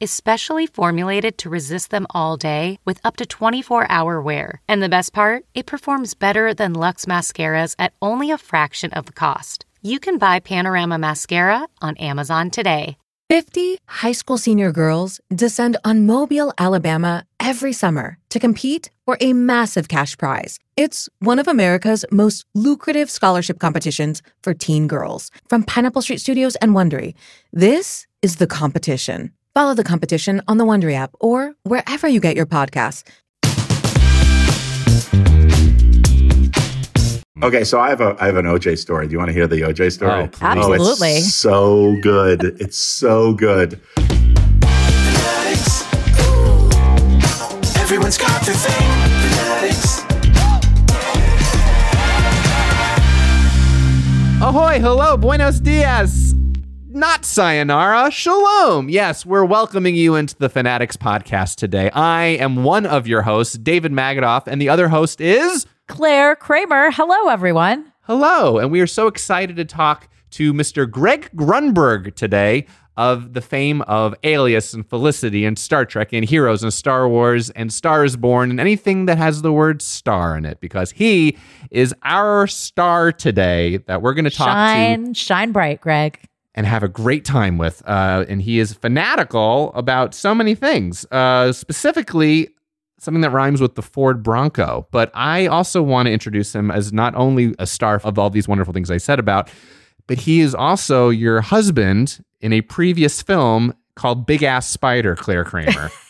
is specially formulated to resist them all day with up to 24 hour wear. And the best part, it performs better than Luxe mascaras at only a fraction of the cost. You can buy Panorama Mascara on Amazon today. 50 high school senior girls descend on Mobile, Alabama every summer to compete for a massive cash prize. It's one of America's most lucrative scholarship competitions for teen girls. From Pineapple Street Studios and Wondery, this is the competition. Follow the competition on the Wondery app or wherever you get your podcasts. Okay, so I have a I have an OJ story. Do you want to hear the OJ story? Oh, please. Oh, Absolutely. it's so good. It's so good. Everyone's got their thing. Ahoy, hello, buenos dias. Not sayonara, shalom. Yes, we're welcoming you into the Fanatics podcast today. I am one of your hosts, David Magadoff, and the other host is Claire Kramer. Hello, everyone. Hello, and we are so excited to talk to Mr. Greg Grunberg today of the fame of Alias and Felicity and Star Trek and Heroes and Star Wars and Stars Born and anything that has the word star in it because he is our star today that we're going to talk to Shine, shine bright, Greg. And have a great time with. Uh, and he is fanatical about so many things, uh, specifically something that rhymes with the Ford Bronco. But I also want to introduce him as not only a star of all these wonderful things I said about, but he is also your husband in a previous film called Big Ass Spider, Claire Kramer.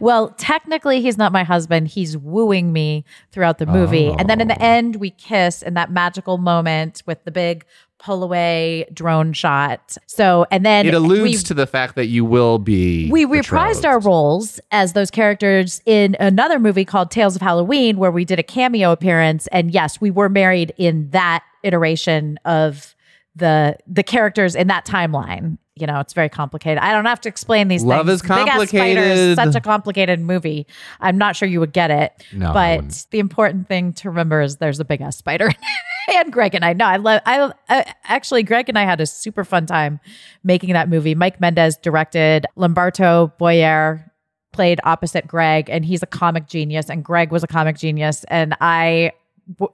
Well, technically, he's not my husband. He's wooing me throughout the movie. And then in the Oh. end, we kiss in that magical moment with the big pull away drone shot. So, and then it alludes we, to the fact that you will be. we reprised our roles as those characters in another movie called Tales of Halloween, where we did a cameo appearance. And yes, we were married in that iteration of the the characters in that timeline. You know, it's very complicated. I don't have to explain these Love things. is Big Ass Spider is complicated. such a complicated movie. I'm not sure you would get it. No, but the important thing to remember is there's a big ass spider. and Greg and I, no, I love. I, I actually, Greg and I had a super fun time making that movie. Mike Mendez directed. Lombardo Boyar played opposite Greg, and he's a comic genius, and Greg was a comic genius, and I.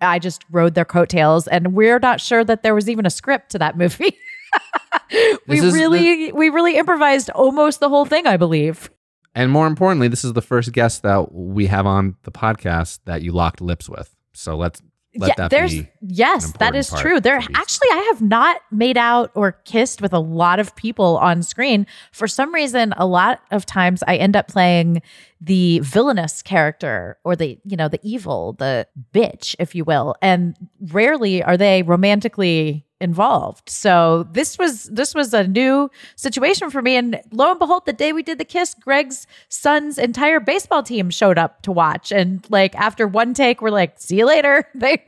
I just rode their coattails, and we're not sure that there was even a script to that movie. we really, we really improvised almost the whole thing, I believe. And more importantly, this is the first guest that we have on the podcast that you locked lips with. So let's let that there's yes, that important part true. There actually I have not made out or kissed with a lot of people on screen. For some reason, a lot of times I end up playing the villainous character or the, you know, the evil, the bitch, if you will. And rarely are they romantically involved. So this was this was a new situation for me. And lo and behold, the day we did the kiss, Greg's son's entire baseball team showed up to watch. And like after one take, we're like, see you later. They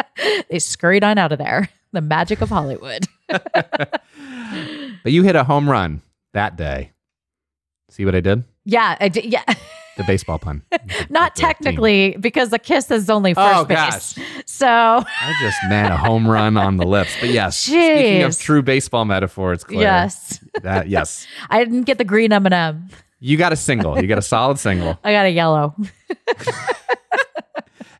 they scurried on out of there. The magic of Hollywood. But you hit a home run that day. See what I did? Yeah, I did, yeah. The baseball pun. Not With team. technically because the kiss is only oh, first Oh, base. gosh. So I just meant a home run on the lips. But yes, speaking of Jeez. true baseball metaphors, Claire. yes, That yes. I didn't get the green M and m You got a single. You got a solid single. I got a yellow.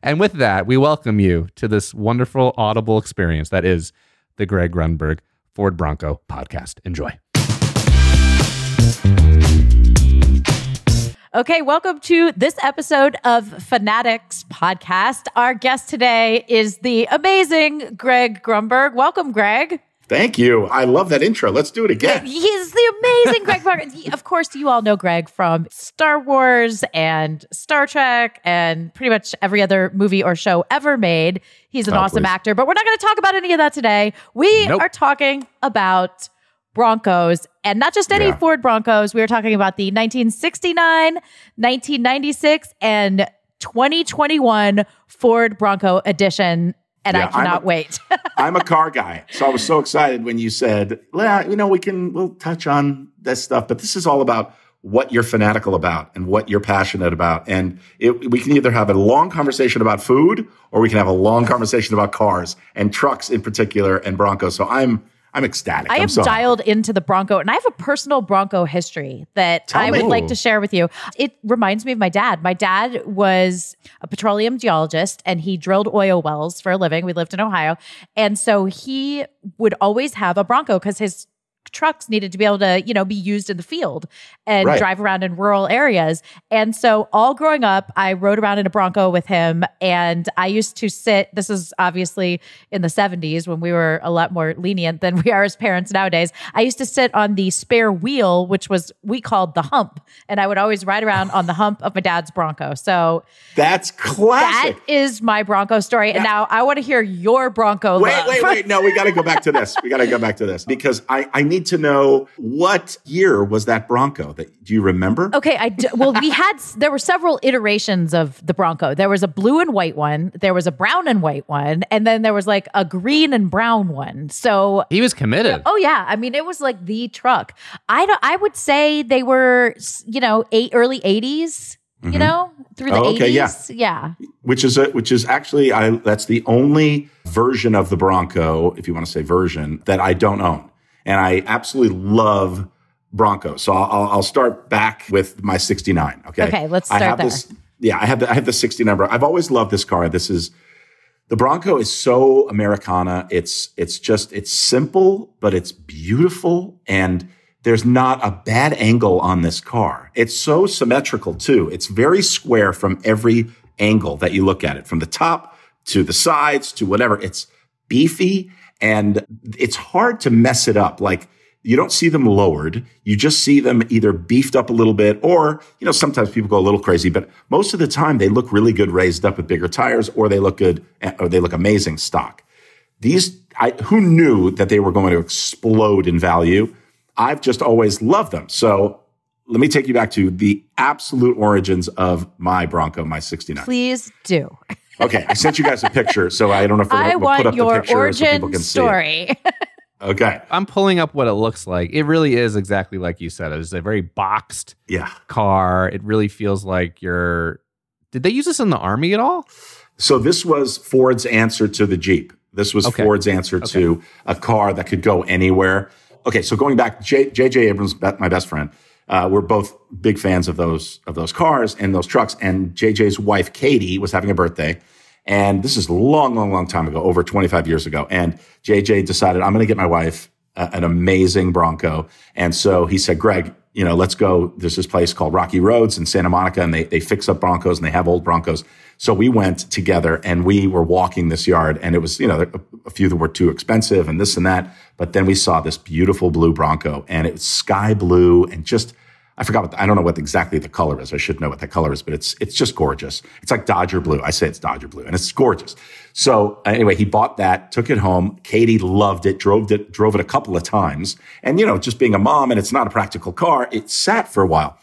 And with that, we welcome you to this wonderful audible experience that is the Greg Grunberg Ford Bronco podcast. Enjoy. Okay, welcome to this episode of Fanatics Podcast. Our guest today is the amazing Greg Grunberg. Welcome, Greg. Thank you. I love that intro. Let's do it again. He's the amazing Greg Grunberg. Of course, you all know Greg from Star Wars and Star Trek and pretty much every other movie or show ever made. He's an Oh, awesome please. actor, but we're not going to talk about any of that today. We Nope. are talking about Broncos, and not just any Yeah. Ford Broncos. We were talking about the 1969, 1996, and 2021 Ford Bronco edition. And I Yeah, I'm cannot a- wait. I'm a car guy, so I was so excited when you said, "Yeah, you know, we can we'll touch on this stuff, but this is all about what you're fanatical about and what you're passionate about, and it, we can either have a long conversation about food or we can have a long conversation about cars and trucks in particular and Broncos. So I'm I'm ecstatic. I am so happy. dialed into the Bronco, and I have a personal Bronco history that Tell I would like to share with you. It reminds me of my dad. My dad was a petroleum geologist and he drilled oil wells for a living. We lived in Ohio. And so he would always have a Bronco because his trucks needed to be able to, you know, be used in the field and Right. drive around in rural areas. And so all growing up, I rode around in a Bronco with him and I used to sit, this is obviously in the 70s when we were a lot more lenient than we are as parents nowadays. I used to sit on the spare wheel, which was we called the hump, and I would always ride around on the hump of my dad's Bronco. So That's classic. that is my Bronco story. And now I want to hear your Bronco Wait, love. wait, wait. No, we got to go back to this. We got to go back to this because I, I need to know what year was that Bronco? That do you remember? Okay, I d- well, we had there were several iterations of the Bronco. There was a blue and white one, there was a brown and white one, and then there was like a green and brown one. So, He was committed. oh yeah, I mean, it was like the truck. I don't, I would say they were, you know, eight early '80s. You mm-hmm. know, through the Oh, okay, yeah. '80s. yeah. Which is a, which is actually I that's the only version of the Bronco, if you want to say version, that I don't own, and I absolutely love Broncos. So I'll, I'll start back with my '69. Okay. Okay, let's I start have there. This, yeah, I have the I have the '69. Bro- I've always loved this car. This is the Bronco is so Americana. It's it's just it's simple, but it's beautiful and there's not a bad angle on this car. It's so symmetrical too. It's very square from every angle that you look at it, from the top to the sides to whatever. It's beefy and it's hard to mess it up. Like you don't see them lowered. You just see them either beefed up a little bit or, you know, sometimes people go a little crazy, but most of the time they look really good raised up with bigger tires or they look good or they look amazing stock. These, I, who knew that they were going to explode in value? I've just always loved them. So let me take you back to the absolute origins of my Bronco, my 69. Please do. Okay. I sent you guys a picture. So I don't know if we're I going to put want up the your picture so people origin can see it. story. Okay. I'm pulling up what it looks like. It really is exactly like you said. It's a very boxed Yeah. car. It really feels like you're. Did they use this in the army at all? So this was Ford's answer to the Jeep. This was Okay. Ford's answer to a car that could go anywhere. Okay, so going back, J- J.J. Abrams, my best friend, uh, we're both big fans of those of those cars and those trucks. And J.J.'s wife Katie was having a birthday, and this is a long, long, long time ago, over 25 years ago. And J.J. decided I'm going to get my wife a- an amazing Bronco, and so he said, Greg, you know, let's go. There's this place called Rocky Roads in Santa Monica, and they they fix up Broncos and they have old Broncos. So we went together and we were walking this yard, and it was you know a, few that were too expensive and this and that. But then we saw this beautiful blue Bronco, and it was sky blue and just. I forgot what the, I don't know what exactly the color is. I should know what that color is, but it's it's just gorgeous. It's like Dodger blue. I say it's Dodger blue, and it's gorgeous. So anyway, he bought that, took it home. Katie loved it, drove it, drove it a couple of times, and you know, just being a mom, and it's not a practical car, it sat for a while.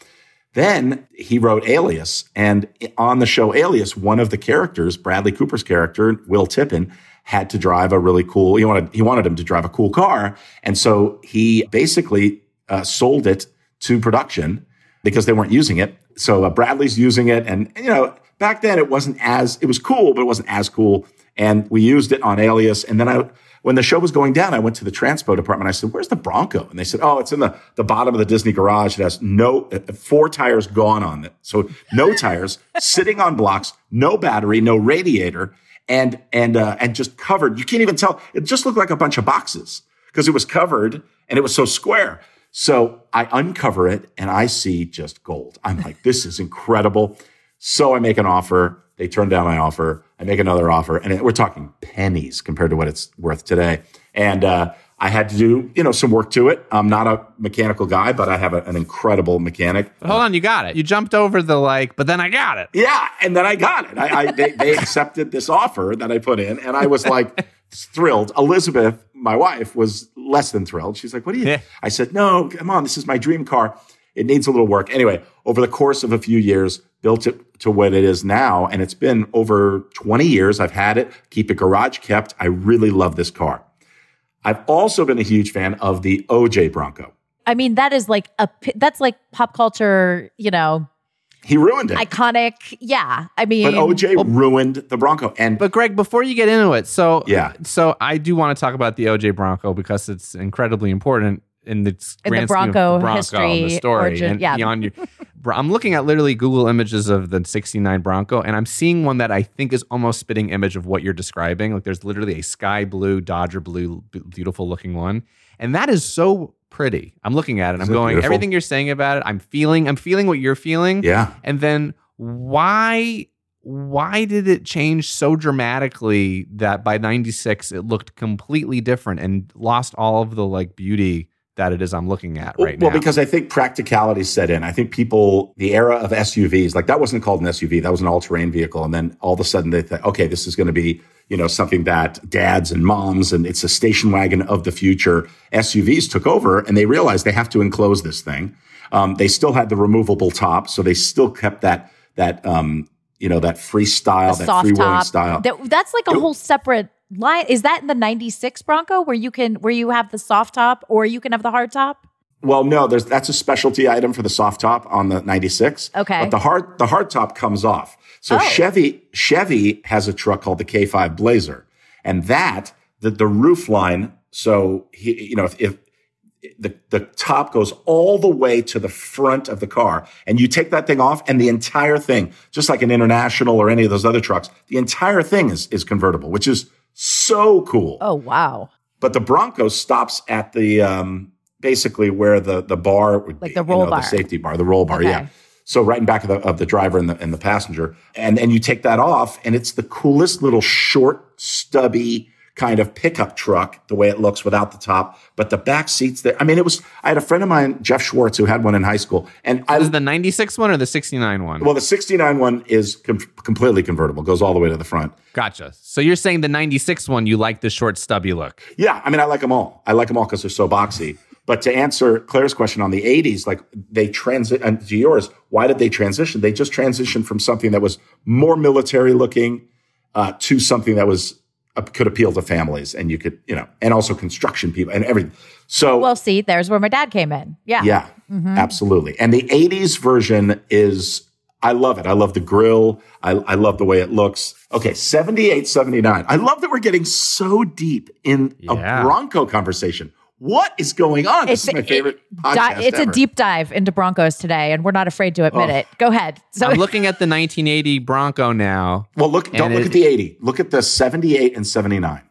Then he wrote Alias, and on the show Alias, one of the characters, Bradley Cooper's character, Will Tippin, had to drive a really cool. He wanted he wanted him to drive a cool car, and so he basically uh, sold it to production because they weren't using it. So uh, Bradley's using it, and you know back then it wasn't as it was cool, but it wasn't as cool. And we used it on Alias, and then I when the show was going down, I went to the transpo department. I said, "Where's the Bronco?" And they said, "Oh, it's in the the bottom of the Disney garage. It has no four tires gone on it, so no tires, sitting on blocks, no battery, no radiator, and and uh, and just covered. You can't even tell. It just looked like a bunch of boxes because it was covered and it was so square." So I uncover it and I see just gold. I'm like, this is incredible. So I make an offer. They turn down my offer. I make another offer, and we're talking pennies compared to what it's worth today. And uh, I had to do, you know, some work to it. I'm not a mechanical guy, but I have a- an incredible mechanic. But hold on, you got it. You jumped over the like, but then I got it. Yeah, and then I got it. I, I they, they accepted this offer that I put in, and I was like thrilled. Elizabeth, my wife, was less than thrilled. She's like, what do you? Yeah. I said, no, come on. This is my dream car. It needs a little work. Anyway, over the course of a few years, built it to what it is now. And it's been over 20 years. I've had it, keep it garage kept. I really love this car. I've also been a huge fan of the OJ Bronco. I mean, that is like a that's like pop culture, you know, He ruined it. iconic. Yeah, I mean, but OJ ruined the Bronco. And But Greg, before you get into it, so Yeah. so I do want to talk about the OJ Bronco because it's incredibly important in the In the grand of Bronco Bronco history, the story. origin- and yeah. beyond your, I'm looking at literally Google images of the '69 Bronco, and I'm seeing one that I think is almost spitting image of what you're describing. Like there's literally a sky blue, Dodger blue, beautiful looking one, and that is so pretty. I'm looking at it. Isn't I'm going. beautiful? Everything you're saying about it, I'm feeling. I'm feeling what you're feeling. yeah, And then why why did it change so dramatically that by 96 it looked completely different and lost all of the like beauty that it is I'm looking at right well, now? Well, because I think practicality set in. I think people, the era of SUVs, like that wasn't called an SUV, that was an all-terrain vehicle, and then all of a sudden they thought, okay, this is going to be, you know, something that dads and moms, and it's a station wagon of the future. SUVs took over, and they realized they have to enclose this thing. Um, they still had the removable top, so they still kept that that um, you know that freestyle, a that soft free wheeling style. That- that's like a It- whole separate line. Is that in the '96 Bronco where you can where you have the soft top or you can have the hard top? Well, no, there's that's a specialty item for the soft top on the 96. Okay. But the hard the hard top comes off. So Oh. Chevy Chevy has a truck called the K5 Blazer. And that the the roof line, so he, you know, if, if the, the top goes all the way to the front of the car and you take that thing off and the entire thing, just like an international or any of those other trucks, the entire thing is, is convertible, which is so cool Oh wow! but the Bronco stops at the um, basically where the the bar would Like be, the roll you know, bar. the safety bar, the roll bar, Okay. yeah. So right in back of the of the driver and the and the passenger, and and you take that off, and it's the coolest little short, stubby kind of pickup truck. The way it looks without the top, but the back seats there. I mean, it was. I had a friend of mine, Jeff Schwartz, who had one in high school, and I is the 96 one or the 69 one? well, the '69 one is com- completely convertible, goes all the way to the front. gotcha. So you're saying the 96 one you like the short stubby look. Yeah, I mean, I like them all. I like them all because they're so boxy. But to answer Claire's question on the 80s, like they transit, and to yours, why did they transition? They just transitioned from something that was more military looking uh, to something that was could appeal to families, and you could, you know, and also construction people and everything. So Well, see, there's where my dad came in. Yeah, yeah, mm-hmm. absolutely. And the 80s version is, I love it. I love the grill. I, I love the way it looks. Okay, 78, 79. I love that we're getting so deep in Yeah. a Bronco conversation. What is going on? This is my favorite it- podcast. di- it's ever. a deep dive into Broncos today, and we're not afraid to admit Oh. it. Go ahead. So I'm looking at the 1980 Bronco now, Well, look, don't look it- at the 80. Look at the 78 and 79.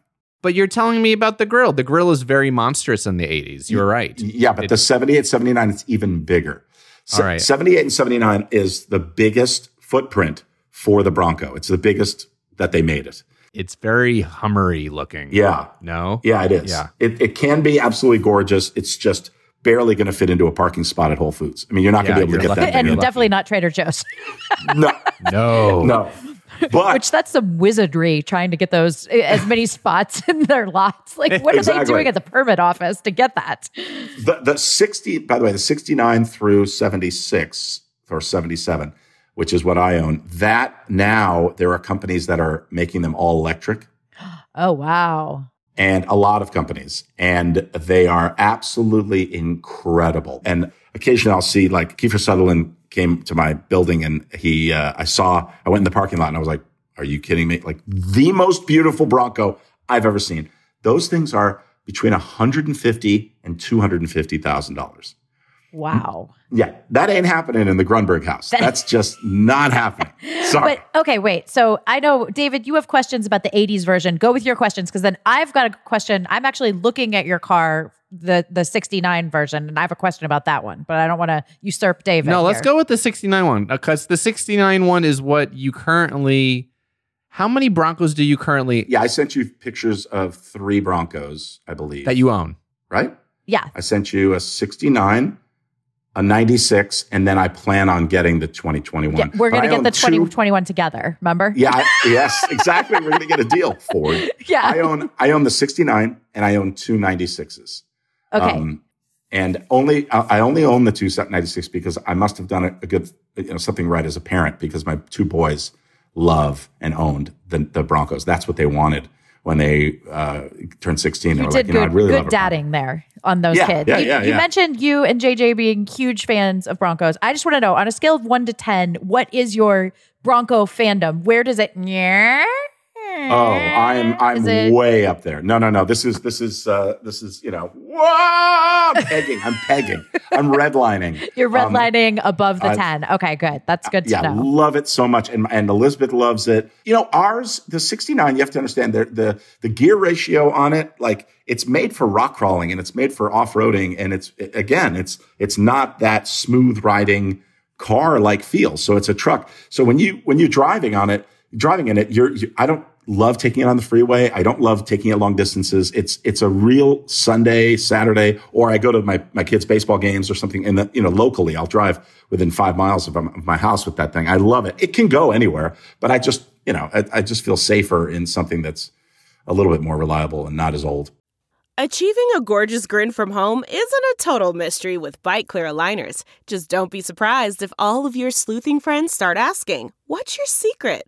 but you're telling me about the grill. The grill is very monstrous in the 80s. You're right. Yeah, but the 78, 79 it's even bigger. Se- All right. 78 and 79 is the biggest footprint for the Bronco. It's the biggest that they made it. It's very Hummery looking. Yeah. No? Yeah, it is. Yeah. It, it can be absolutely gorgeous. It's just barely going to fit into a parking spot at Whole Foods. I mean, you're not Yeah, going to be able to get lucky. that and big. lucky. definitely not Trader Joe's, No, No. no. But which that's some wizardry trying to get those eh, as many spots in their lots. Like, what are they doing at the permit office to get that? the, the 60, by the way, the 69 through 76 or 77, which is what I own, that now there are companies that are making them all electric. Oh wow! and a lot of companies. And they are absolutely incredible. And occasionally i'll see like kiefer sutherland came to my building and he uh, i saw i went in the parking lot and i was like are you kidding me? Like the most beautiful bronco i've ever seen. Those things are between 150 and 250 thousand dollars Wow. yeah that ain't happening in the grunberg house that's just not happening sorry But okay, wait. So I know, David, you have questions about the 80s version. Go with your questions because then I've got a question. I'm actually looking at your car, the the 69 version, and I have a question about that one, but I don't want to usurp David. No, let's here. go with the 69 one because the 69 one is what you currently. How many Broncos do you currently yeah i sent you pictures of three broncos i believe that you own? right Yeah. I sent you a 69, a 96, and then I plan on getting the 2021. Yeah, we're going to get the two- 2021 together. Remember? Yeah, I- yes, exactly. We're going to get a deal, Ford. Yeah. I own I own the 69 and I own two 96s. Okay. and only I I only own the two set 96 because I must have done a, good you know something right as a parent because my two boys love and owned the, the Broncos. That's what they wanted when they uh, turned 16. They you were did like, you know, good, I'd really good love dadding there on those Yeah, kids. yeah, you, yeah, you mentioned you and JJ being huge fans of Broncos. I just want to know on a scale of one to 10, what is your Bronco fandom? Where does it? Oh, I'm I'm it- way up there. No, no, no. This is this is uh, this is you know, whoa, I'm pegging. I'm pegging. I'm redlining. You're Um, redlining above the I- 10. Okay, good. That's good to yeah, know. love it so much, and and Elizabeth loves it. You know, ours the '69. You have to understand the the the gear ratio on it. Like it's made for rock crawling and it's made for off roading, and it's again, it's it's not that smooth riding car like feel. So it's a truck. So when you when you're driving on it, driving in it, you're you, I don't love taking it on the freeway. I don't love taking it long distances. It's it's a real Sunday, Saturday, or I go to my my kids' baseball games or something in the you know locally. I'll drive within five miles of, um, of my house with that thing. I love it. It can go anywhere, but I just you know I, I just feel safer in something that's a little bit more reliable and not as old. Achieving a gorgeous grin from home isn't a total mystery with Byte Clear aligners. Just don't be surprised if all of your sleuthing friends start asking, What's your secret?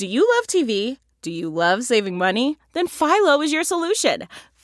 Do you love TV? Do you love saving money? Then Philo is your solution.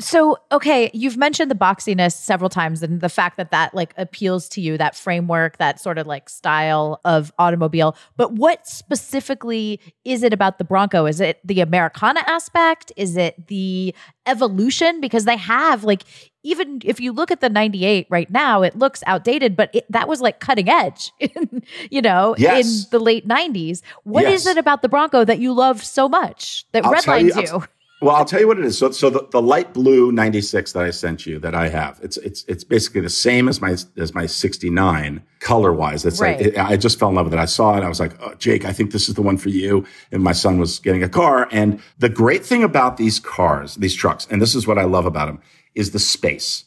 So, okay, you've mentioned the boxiness several times and the fact that that like appeals to you, that framework, that sort of like style of automobile. But what specifically is it about the Bronco? Is it the Americana aspect? Is it the evolution? Because they have like, even if you look at the 98 right now, it looks outdated, but it, that was like cutting edge, in, you know, Yes. in the late 90s. What is Yes. it about the Bronco that you love so much that I'll you- redlines I'll- you? Well, I'll tell you what it is. So, so the, the light blue '96 that I sent you, that I have, it's it's it's basically the same as my as my '69 color wise. It's Right. like it, I just fell in love with it. I saw it. I was like, oh, Jake, I think this is the one for you. And my son was getting a car. And the great thing about these cars, these trucks, and this is what I love about them, is the space.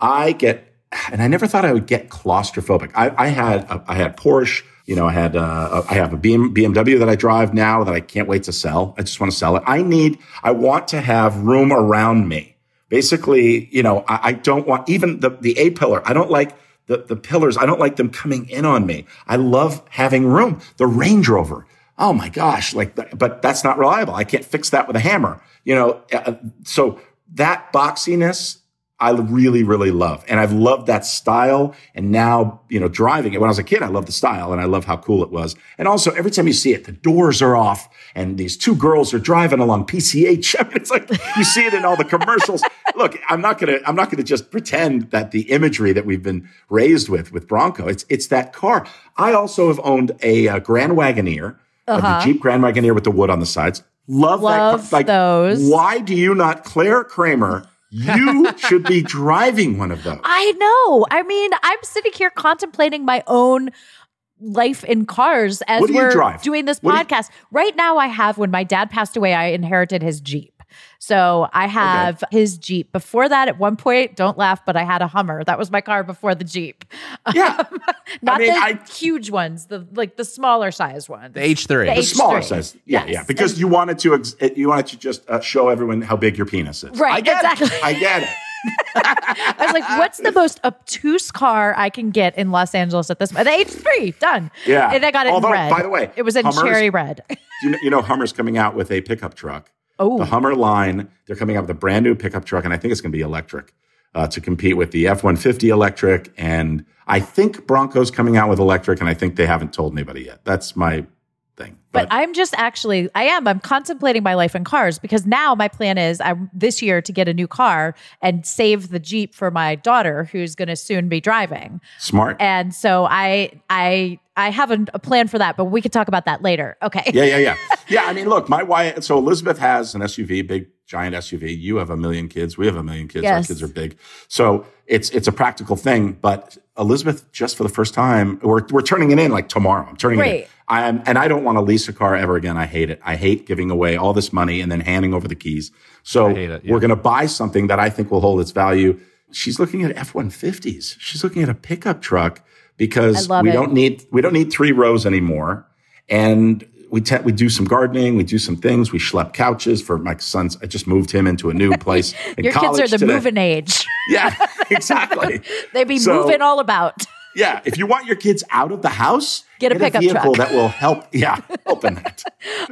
I get, and I never thought I would get claustrophobic. I, I had, a, I had Porsche, you know, I had, uh, I have a BM, BMW that I drive now that I can't wait to sell. I just want to sell it. I need, I want to have room around me. Basically, you know, I, I don't want even the, the A pillar. I don't like the, the pillars. I don't like them coming in on me. I love having room. The Range Rover. Oh my gosh. Like, but that's not reliable. I can't fix that with a hammer, you know? Uh, so that boxiness, I really, really love. And I've loved that style. And now, you know, driving it when I was a kid, I loved the style and I love how cool it was. And also every time you see it, the doors are off and these two girls are driving along PCH. I mean, it's like you see it in all the commercials. Look, I'm not going to, I'm not going to just pretend that the imagery that we've been raised with, with Bronco, it's, it's that car. I also have owned a, uh Grand Wagoneer, uh, the Jeep Grand Wagoneer with the wood on the sides. Love, Love that car. those. Why do you not, Claire Kramer? You should be driving one of those. I know. I mean, I'm sitting here contemplating my own life in cars as do we're drive? doing this What do you- podcast. right now, I have, when my dad passed away, I inherited his Jeep. So I have his Jeep. Before that, at one point, don't laugh, but I had a Hummer. That was my car before the Jeep. Yeah. Not mean, the I- huge ones, the like the smaller size ones. The H3. The the smaller H3. size. Yeah, Yes. yeah. Because you wanted to, ex- you wanted to just uh, show everyone how big your penis is. Right, I get exactly. It. I get it. I was like, what's the most obtuse car I can get in Los Angeles at this moment? The H3, done. Yeah. And I got it Although, in red. by the way, it was in Hummers- cherry red. you know, you know Hummer's coming out with a pickup truck. Oh. The Hummer line, they're coming out with a brand new pickup truck, and I think it's going to be electric uh, to compete with the F 150 electric. And I think Bronco's coming out with electric, and I think they haven't told anybody yet. That's my thing. But I'm just actually, I am. I'm contemplating my life in cars because now my plan is I'm this year to get a new car and save the Jeep for my daughter who's going to soon be driving. smart. And so I, I, I have a, a plan for that, but we could talk about that later. Okay. yeah, yeah, yeah. Yeah, I mean, look, my wife, so Elizabeth has an SUV, big, giant SUV. You have a million kids. We have a million kids. Our kids are big. So it's, it's a practical thing. But Elizabeth, just for the first time, we're, we're turning it in like tomorrow. I'm turning it in. I am, and I don't want to lease a car ever again. I hate it. I hate giving away all this money and then handing over the keys. So it, yeah. we're going to buy something that I think will hold its value. She's looking at F-150s. She's looking at a pickup truck because we it. don't need, we don't need three rows anymore. And we te- we do some gardening, we do some things. We schlep couches for my son's. I just moved him into a new place in Your kids are the today. moving age. Yeah, exactly. They be So- moving all about. Yeah, if you want your kids out of the house, Get a pickup vehicle truck. that will help. Yeah, open that.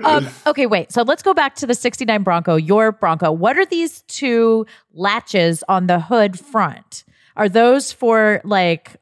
Um, okay, wait. So let's go back to the 69 Bronco, your Bronco. What are these two latches on the hood front? Are those for like,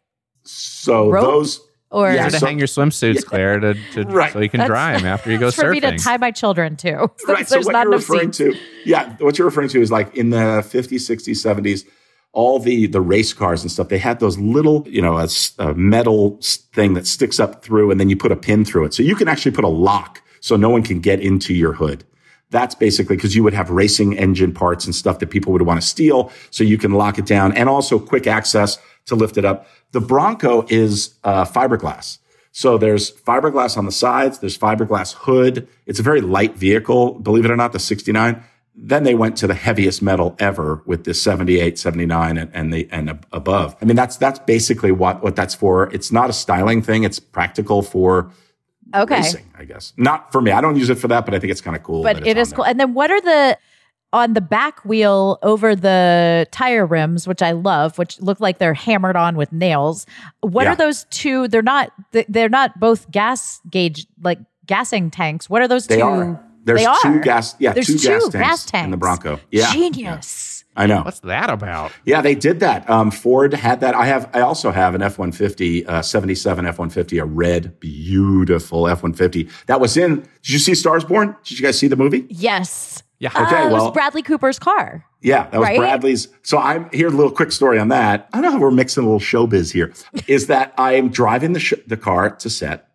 So Rope? those. Or Yeah, to so- hang your swimsuits, Claire, to, to Right. so you can That's- dry them after you go it's for me to surfing. tie my children to? Right. Since So what not you're referring seats. to, yeah, what you're referring to is like in the 50s, 60s, 70s, all the the race cars and stuff. They had those little, you know, a metal thing that sticks up through, and then you put a pin through it, so you can actually put a lock, so no one can get into your hood. That's basically because you would have racing engine parts and stuff that people would want to steal, so you can lock it down, and also quick access to lift it up. The Bronco is uh, fiberglass. So there's fiberglass on the sides. There's fiberglass hood. It's a very light vehicle. Believe it or not, the 69. Then they went to the heaviest metal ever with the 78, 79 and, and the, and ab- above. I mean, that's, that's basically what, what that's for. It's not a styling thing. It's practical for Okay. racing, I guess. Not for me. I don't use it for that, but I think it's kind of cool. But it's cool. there. And then what are the on the back wheel over the tire rims, which I love, which look like they're hammered on with nails. What Yeah. are those two? They're not. They're not both gas gauge like gassing tanks. What are those They two? are. There's they two are. gas, yeah, There's two, two gas, tanks in the Bronco. Yeah. Genius. I know. What's that about? Yeah, they did that. Um, Ford had that. I have. I also have an F one fifty, uh, seventy seven F one fifty, a red, beautiful F one fifty. That was in. Did you see Stars Born? Did you guys see the movie? Yes. Yeah. Uh, Okay, it was well- Bradley Cooper's car. Yeah, that was Right? Bradley's. So I'm here's a little quick story on that. I don't know how we're mixing a little showbiz here. Is that I'm driving the sh- the car to set,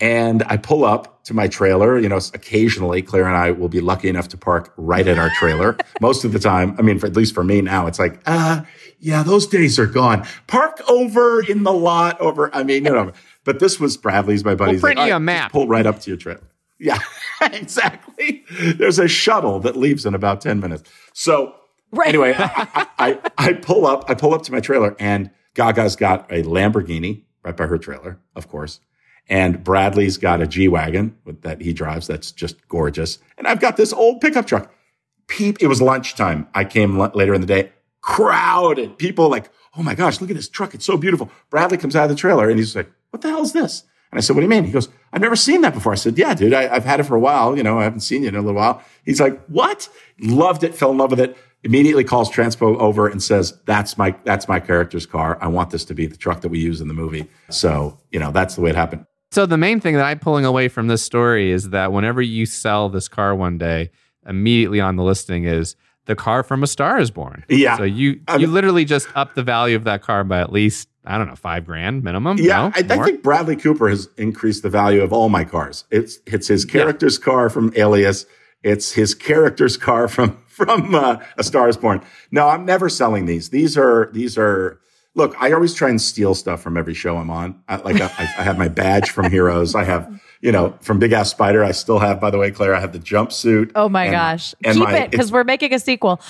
and I pull up to my trailer. You know, occasionally Claire and I will be lucky enough to park right at our trailer. Most of the time, I mean, for, at least for me now, it's like, uh, yeah, those days are gone. Park over in the lot over. I mean, you know, but this was Bradley's, my buddy's. print like, you a map." Pull right up to your trailer. Yeah, exactly. There's a shuttle that leaves in about 10 minutes. So Right. anyway, I, I, I pull up, I pull up to my trailer and Gaga's got a Lamborghini right by her trailer, of course. And Bradley's got a G-Wagon that he drives. That's just gorgeous. And I've got this old pickup truck. Peep, it was lunchtime. I came l- later in the day, crowded. People like, oh my gosh, look at this truck. It's so beautiful. Bradley comes out of the trailer and he's like, what the hell is this? And I said, what do you mean? He goes, I've never seen that before. I said, yeah, dude, I, I've had it for a while. You know, I haven't seen you in a little while. He's like, what? Loved it, fell in love with it. Immediately calls Transpo over and says, that's my, that's my character's car. I want this to be the truck that we use in the movie. So, you know, that's the way it happened. So the main thing that I'm pulling away from this story is that whenever you sell this car one day, immediately on the listing is the car from A Star Is Born. Yeah. So you I you mean- literally just up the value of that car by at least I don't know five grand minimum. Yeah, No? I, I think Bradley Cooper has increased the value of all my cars. It's it's his character's car from Alias. It's his character's car from from uh, A Star Is Born. No, I'm never selling these. These are these are. Look, I always try and steal stuff from every show I'm on. I, like I, I have my badge from Heroes. I have you know from Big Ass Spider. I still have, by the way, Claire. I have the jumpsuit. Oh my and- gosh. and Keep my- it because we're making a sequel.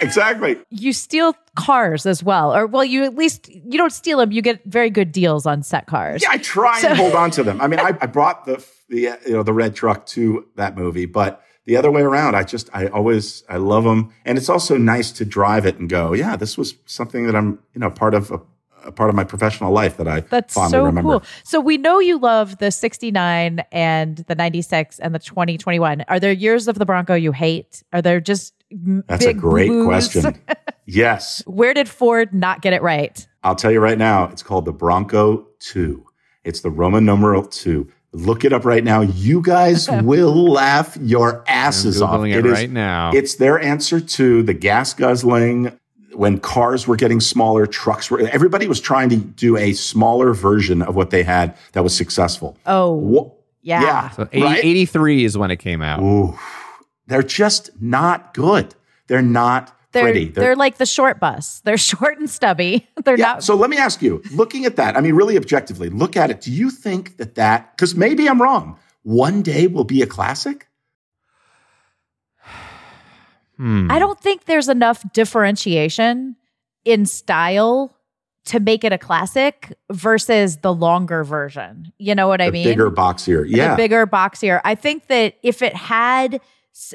exactly. you steal cars as well. Or well, you at least you don't steal them, you get very good deals on set cars. Yeah, I try and hold on to them. I mean, I, I brought the the you know the red truck to that movie, but the other way around. I just, I always, I love them. And it's also nice to drive it and go, yeah, this was something that I'm, you know, part of a, a part of my professional life that I That's so remember. cool. So we know you love the 69 and the 96 and the 2021. Are there years of the Bronco you hate? Are there just That's a great question. yes. Where did Ford not get it right? I'll tell you right now, it's called the Bronco 2. It's the Roman numeral 2. Look it up right now. You guys will laugh your asses I'm off. Googling it, is- right now. It's their answer to the gas guzzling when cars were getting smaller, trucks were, everybody was trying to do a smaller version of what they had that was successful. Oh, Wha- yeah. yeah. so 80, right? 83 is when it came out. Ooh, they're just not good. They're not They're, pretty. they're like the short bus. They're short and stubby. They're Yeah. not. So let me ask you, looking at that, I mean, really objectively, look at it. Do you think that that, because maybe I'm wrong, one day will be a classic? Hmm. I don't think there's enough differentiation in style to make it a classic versus the longer version. You know what I mean? bigger, boxier. the Yeah. bigger boxier. I think that if it had,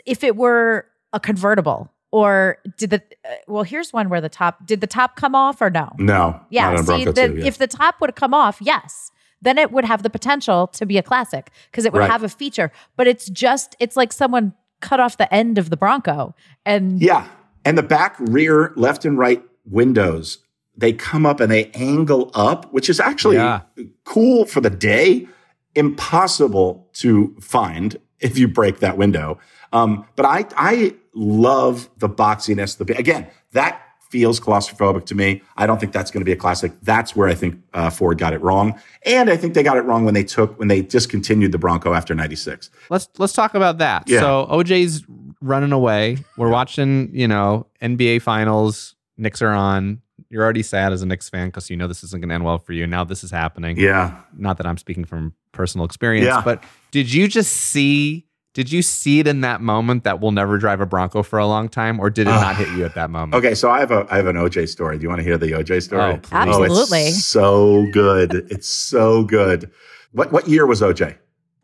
if it were a convertible, or did the uh, well? Here's one where the top did the top come off or no? no. Yeah. Not See, the, 2, yeah. if the top would have come off, yes, then it would have the potential to be a classic because it would Right. have a feature. But it's just it's like someone cut off the end of the Bronco and Yeah. And the back, rear, left, and right windows, they come up and they angle up, which is actually Yeah. cool for the day. Impossible to find if you break that window. Um, but I, I love the boxiness. The again, that feels claustrophobic to me. I don't think that's going to be a classic. That's where I think uh, Ford got it wrong, and I think they got it wrong when they took when they discontinued the Bronco after '96. let's let's talk about that. Yeah. So OJ's running away. We're watching, you know, NBA finals. Knicks are on. You're already sad as a Knicks fan because you know this isn't going to end well for you. Now this is happening. Yeah, Not that I'm speaking from personal experience, Yeah. but did you just see? Did you see it in that moment that we'll never drive a Bronco for a long time, or did it not hit you at that moment? Okay, so I have a I have an OJ story. Do you want to hear the OJ story? Oh, please. Oh, Absolutely. it's so good. It's so good. What what year was OJ?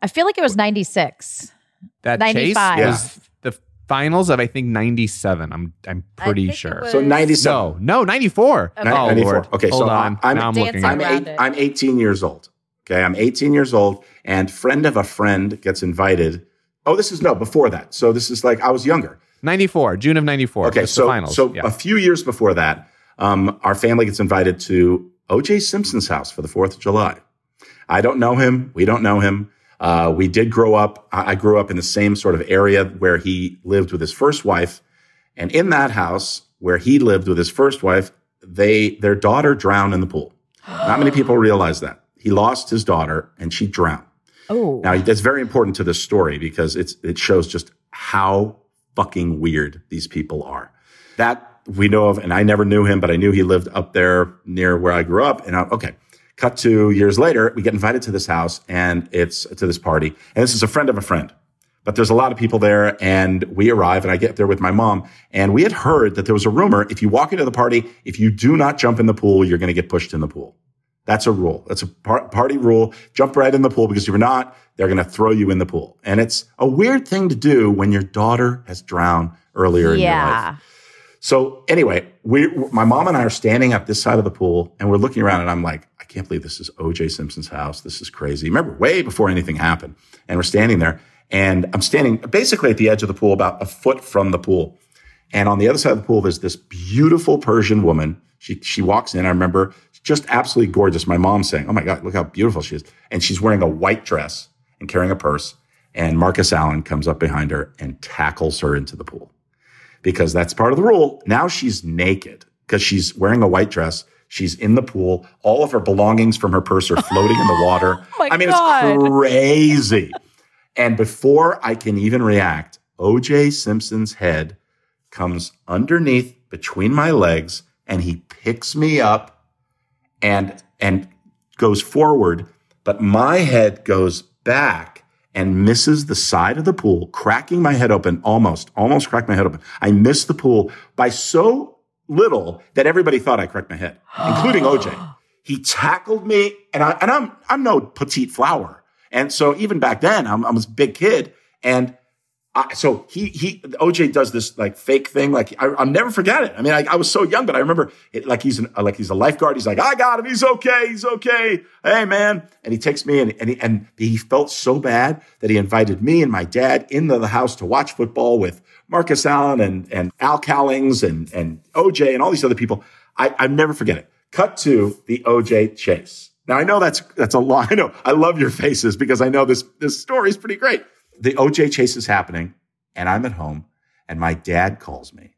I feel like it was ninety six. That 95. chase was the finals of I think '97. I'm I'm pretty sure. was- So ninety seven. No, no, 94. Okay. Oh, 94. Lord. Okay, Hold so on. I'm- now I'm looking. I'm eight. I'm 18 years old. Okay, I'm 18 years old, and friend of a friend gets invited. Oh, this is no before that. So this is like I was younger. 94, June of 94. Okay, so the finals. so yeah. a few years before that, um, our family gets invited to O.J. Simpson's house for the Fourth of July. I don't know him. We don't know him. Uh, we did grow up. I I grew up in the same sort of area where he lived with his first wife, and in that house where he lived with his first wife, they their daughter drowned in the pool. Not many people realize that he lost his daughter and she drowned. Oh, Now that's very important to this story because it's it shows just how fucking weird these people are. That we know of, and I never knew him, but I knew he lived up there near where I grew up. And I, okay, cut to years later, we get invited to this house, and it's to this party, and this is a friend of a friend. But there's a lot of people there, and we arrive, and I get there with my mom, and we had heard that there was a rumor: if you walk into the party, if you do not jump in the pool, you're going to get pushed in the pool. That's a rule. That's a par- party rule. Jump right in the pool because if you're not, they're going to throw you in the pool. And it's a weird thing to do when your daughter has drowned earlier in your life. yeah. So anyway, we, my mom and I are standing at this side of the pool and we're looking around and I'm like, I can't believe this is OJ Simpson's house. This is crazy. Remember way before anything happened. And we're standing there and I'm standing basically at the edge of the pool, about a foot from the pool. And on the other side of the pool, there's this beautiful Persian woman. She, she walks in. I remember just absolutely gorgeous. My mom saying, Oh my God, look how beautiful she is. And she's wearing a white dress and carrying a purse. And Marcus Allen comes up behind her and tackles her into the pool because that's part of the rule. Now she's naked because she's wearing a white dress. She's in the pool. All of her belongings from her purse are floating in the water. Oh my I mean, God. it's crazy. And before I can even react, OJ Simpson's head comes underneath between my legs and he picks me up and and goes forward, but my head goes back and misses the side of the pool, cracking my head open, almost, almost cracked my head open. I missed the pool by so little that everybody thought I cracked my head, including OJ. He tackled me, and I and I'm I'm no petite flower, and so even back then I'm I'm a big kid, and I, so he he OJ does this like fake thing. Like I, will never forget it. I mean, I, I, was so young, but I remember it, like he's an, like he's a lifeguard. He's like, I got him. He's okay. He's okay. Hey man, and he takes me and and he, and he felt so bad that he invited me and my dad into the house to watch football with Marcus Allen and and Al Cowlings and and OJ and all these other people. I I never forget it. Cut to the OJ chase. Now I know that's that's a lot. I know I love your faces because I know this this story is pretty great the OJ chase is happening and I'm at home and my dad calls me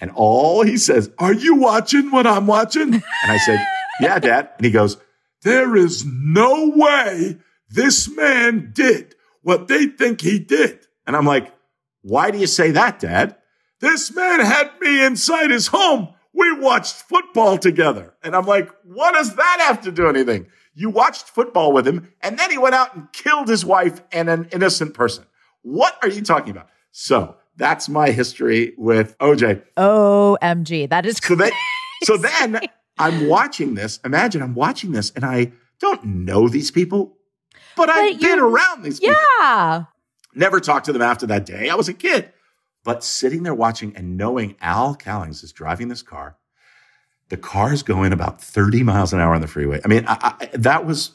and all he says, are you watching what I'm watching? And I said, yeah, dad. And he goes, there is no way this man did what they think he did. And I'm like, why do you say that, dad? This man had me inside his home. We watched football together. And I'm like, what does that have to do anything? You watched football with him, and then he went out and killed his wife and an innocent person. What are you talking about? So that's my history with OJ. OMG. That is so, so then I'm watching this. Imagine I'm watching this and I don't know these people, but, but I've been around these people. Yeah. Never talked to them after that day. I was a kid. But sitting there watching and knowing Al Cowlings is driving this car the car's going about 30 miles an hour on the freeway. I mean, I, I, that was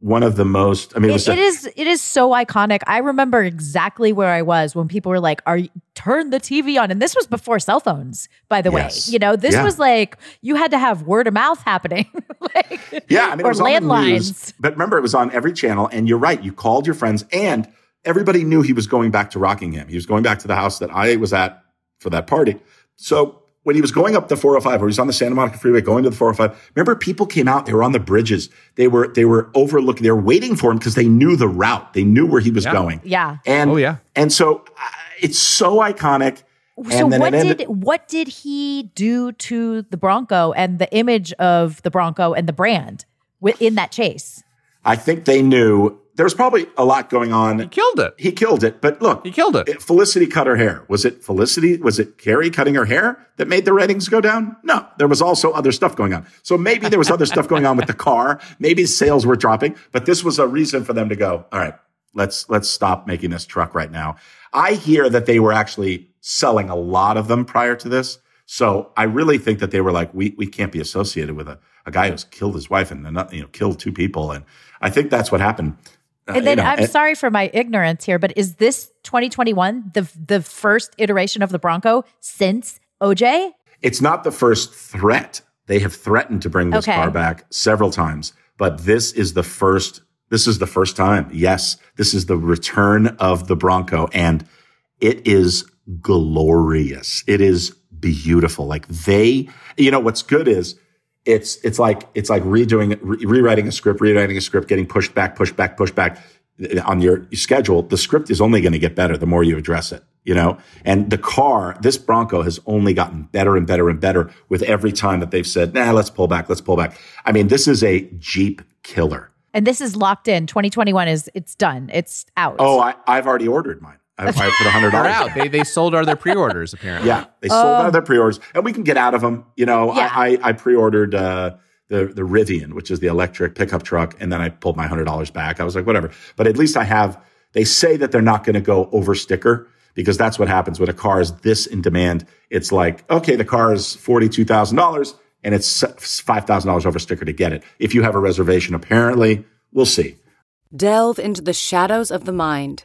one of the most. I mean, it, it, it is it is so iconic. I remember exactly where I was when people were like, "Are you turn the TV on?" And this was before cell phones, by the yes. way. You know, this yeah. was like you had to have word of mouth happening. like, yeah, I mean, or landlines. But remember, it was on every channel, and you're right. You called your friends, and everybody knew he was going back to Rockingham. He was going back to the house that I was at for that party. So when he was going up the 405 or he's on the Santa Monica freeway going to the 405, remember people came out, they were on the bridges. They were, they were overlooking, they were waiting for him because they knew the route. They knew where he was yeah. going. Yeah. And, oh, yeah. And so uh, it's so iconic. So what ended- did what did he do to the Bronco and the image of the Bronco and the brand within that chase? I think they knew there was probably a lot going on. He killed it. He killed it. But look, he killed it. Felicity cut her hair. Was it Felicity? Was it Carrie cutting her hair that made the ratings go down? No, there was also other stuff going on. So maybe there was other stuff going on with the car. Maybe sales were dropping, but this was a reason for them to go, all right, let's, let's stop making this truck right now. I hear that they were actually selling a lot of them prior to this. So I really think that they were like, we, we can't be associated with a, a guy who's killed his wife and you know, killed two people. And I think that's what happened. Uh, and then you know, I'm and, sorry for my ignorance here, but is this 2021 the the first iteration of the Bronco since OJ? It's not the first threat. They have threatened to bring this okay. car back several times, but this is the first. This is the first time. Yes, this is the return of the Bronco, and it is glorious. It is beautiful. Like they, you know, what's good is it's it's like it's like redoing re- rewriting a script, rewriting a script, getting pushed back, pushed back, pushed back uh, on your schedule. The script is only going to get better the more you address it, you know. And the car, this Bronco, has only gotten better and better and better with every time that they've said, "Nah, let's pull back, let's pull back." I mean, this is a Jeep killer. And this is locked in. 2021 is it's done. It's out. Oh, I, I've already ordered mine. I, I put hundred dollars out. They they sold all their pre-orders apparently. Yeah, they sold uh, out their pre-orders, and we can get out of them. You know, yeah. I, I, I pre-ordered uh, the the Rivian, which is the electric pickup truck, and then I pulled my hundred dollars back. I was like, whatever. But at least I have. They say that they're not going to go over sticker because that's what happens when a car is this in demand. It's like, okay, the car is forty two thousand dollars, and it's five thousand dollars over sticker to get it. If you have a reservation, apparently, we'll see. Delve into the shadows of the mind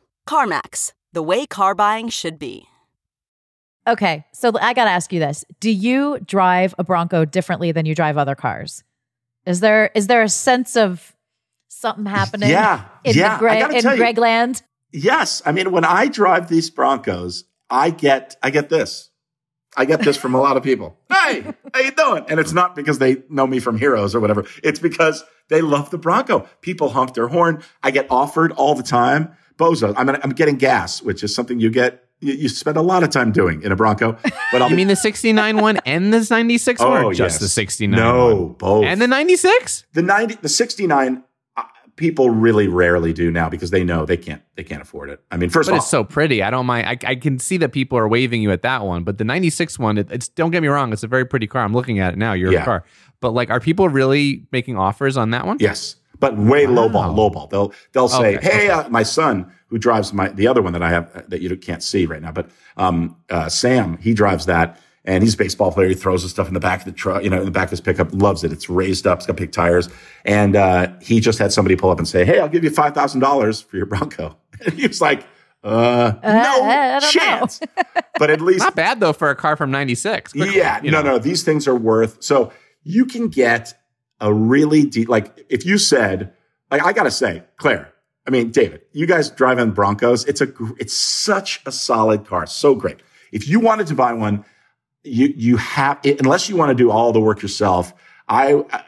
CarMax, the way car buying should be. Okay, so I got to ask you this: Do you drive a Bronco differently than you drive other cars? Is there is there a sense of something happening? Yeah, in yeah, I Greg, in tell you. Greg land. Yes, I mean when I drive these Broncos, I get I get this. I get this from a lot of people. Hey, how you doing? And it's not because they know me from Heroes or whatever. It's because they love the Bronco. People honk their horn. I get offered all the time. Bozo, I'm I'm getting gas, which is something you get you, you spend a lot of time doing in a Bronco. But I'll You mean the 69 one and the 96 one, Oh, or just yes. the 69 No, one? both. And the 96? the 90 the 69 uh, people really rarely do now because they know they can't they can't afford it. I mean, first But of all, it's so pretty. I don't mind. I, I can see that people are waving you at that one, but the 96 one, it, it's don't get me wrong, it's a very pretty car. I'm looking at it now. You're Yeah. car. But like, are people really making offers on that one? Yes, but way Wow. lowball, lowball. They'll they'll say, Okay, "Hey, uh, my son who drives my the other one that I have uh, that you can't see right now, but um, uh, Sam, he drives that." And he's a baseball player. He throws his stuff in the back of the truck, you know, in the back of his pickup. Loves it. It's raised up. It's got big tires. And uh, he just had somebody pull up and say, "Hey, I'll give you five thousand dollars for your Bronco." And he was like, "Uh, I no don't chance." but at least Not bad though for a car from 96. Quickly, yeah, you no, know. no. These things are worth so you can get a really deep. Like if you said, like I gotta say, Clare. I mean, David, you guys drive on Broncos. It's a it's such a solid car, so great. If you wanted to buy one, you you have unless you want to do all the work yourself. I. I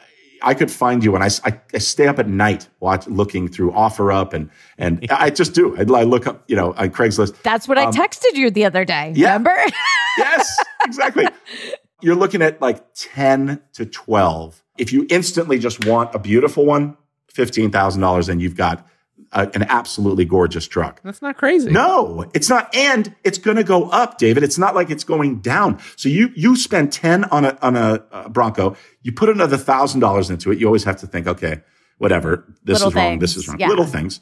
I could find you, and I, I, I stay up at night watch looking through OfferUp, and and I just do. I, I look up, you know, on Craigslist. That's what I Um, texted you the other day. yeah. Remember? yes, exactly. You're looking at like 10 to 12. If you instantly just want a beautiful one, $15,000 and you've got a, an absolutely gorgeous truck. That's not crazy. No, it's not. And it's going to go up, David. It's not like it's going down. So you, you spend 10 on a, on a, uh Bronco. You put another thousand dollars into it. You always have to think, okay, whatever. This Little is wrong. This is wrong. Yeah. Little things.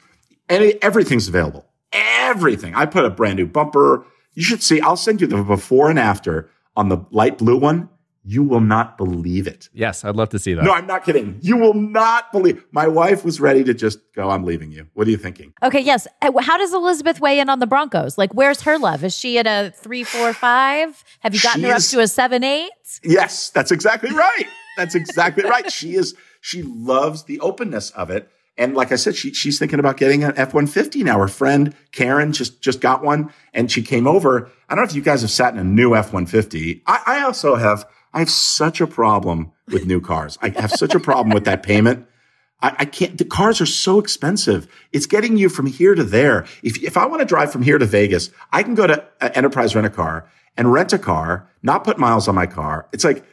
And it- everything's available. Everything. I put a brand new bumper. You should see, I'll send you the before and after on the light blue one. You will not believe it. Yes, I'd love to see that. No, I'm not kidding. You will not believe. My wife was ready to just go, I'm leaving you. What are you thinking? Okay, yes. Uh, How does Elizabeth weigh in on the Broncos? Like, where's her love? Is she at a three, four, five? Have you gotten her up to a seven, eight? Yes, that's exactly right. That's exactly right. She is, she loves the openness of it. And like I said, she, she's thinking about getting an F-150 now. Her friend Karen just, just got one and she came over. I don't know if you guys have sat in a new F-150. I, I also have, I have such a problem with new cars. I have such a problem with that payment. I, I can't, the cars are so expensive. It's getting you from here to there. If, if I want to drive from here to Vegas, I can go to uh, Enterprise Rent a Car and rent a car, not put miles on my car. It's like